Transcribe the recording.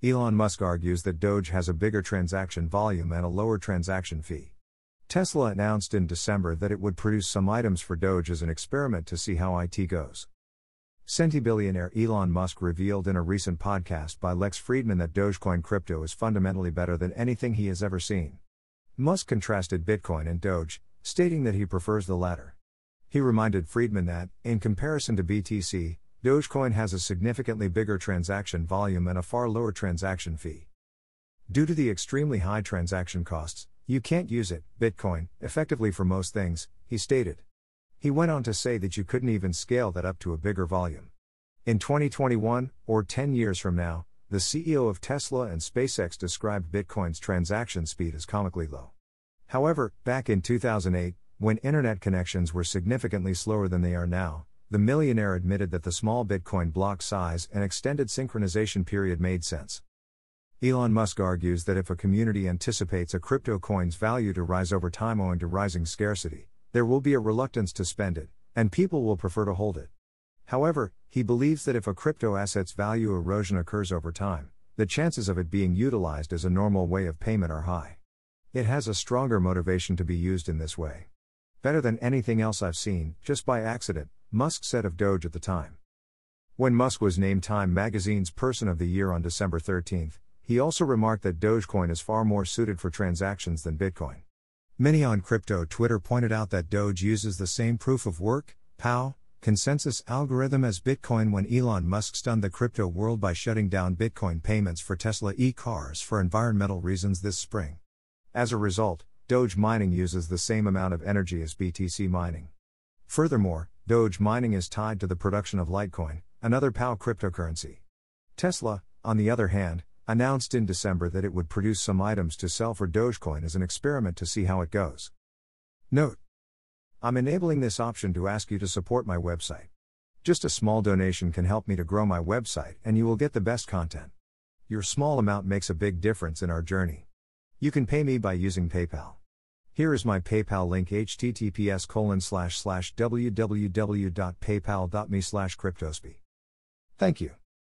Elon Musk argues that Doge has a bigger transaction volume and a lower transaction fee. Tesla announced in December that it would produce some items for Doge as an experiment to see how IT goes. Centibillionaire Elon Musk revealed in a recent podcast by Lex Fridman that Dogecoin crypto is fundamentally better than anything he has ever seen. Musk contrasted Bitcoin and Doge, stating that he prefers the latter. He reminded Fridman that, in comparison to BTC, Dogecoin has a significantly bigger transaction volume and a far lower transaction fee. Due to the extremely high transaction costs, you can't use it, Bitcoin, effectively for most things, he stated. He went on to say that you couldn't even scale that up to a bigger volume. In 2021, or 10 years from now, the CEO of Tesla and SpaceX described Bitcoin's transaction speed as comically low. However, back in 2008, when internet connections were significantly slower than they are now, the millionaire admitted that the small Bitcoin block size and extended synchronization period made sense. Elon Musk argues that if a community anticipates a crypto coin's value to rise over time owing to rising scarcity, there will be a reluctance to spend it, and people will prefer to hold it. However, he believes that if a crypto asset's value erosion occurs over time, the chances of it being utilized as a normal way of payment are high. It has a stronger motivation to be used in this way. Better than anything else I've seen, just by accident, Musk said of Doge at the time. When Musk was named Time magazine's Person of the Year on December 13, he also remarked that Dogecoin is far more suited for transactions than Bitcoin. Many on crypto Twitter pointed out that Doge uses the same proof of work, POW, consensus algorithm as Bitcoin when Elon Musk stunned the crypto world by shutting down Bitcoin payments for Tesla e cars for environmental reasons this spring. As a result, Doge mining uses the same amount of energy as BTC mining. Furthermore, Doge mining is tied to the production of Litecoin, another POW cryptocurrency. Tesla, on the other hand, announced in December that it would produce some items to sell for Dogecoin as an experiment to see how it goes. Note I'm enabling this option to ask you to support my website. Just a small donation can help me to grow my website, and you will get the best content. Your small amount makes a big difference in our journey. You can pay me by using PayPal. Here is my PayPal link https colon slash slash www.paypal.me slash cryptospy. Thank you.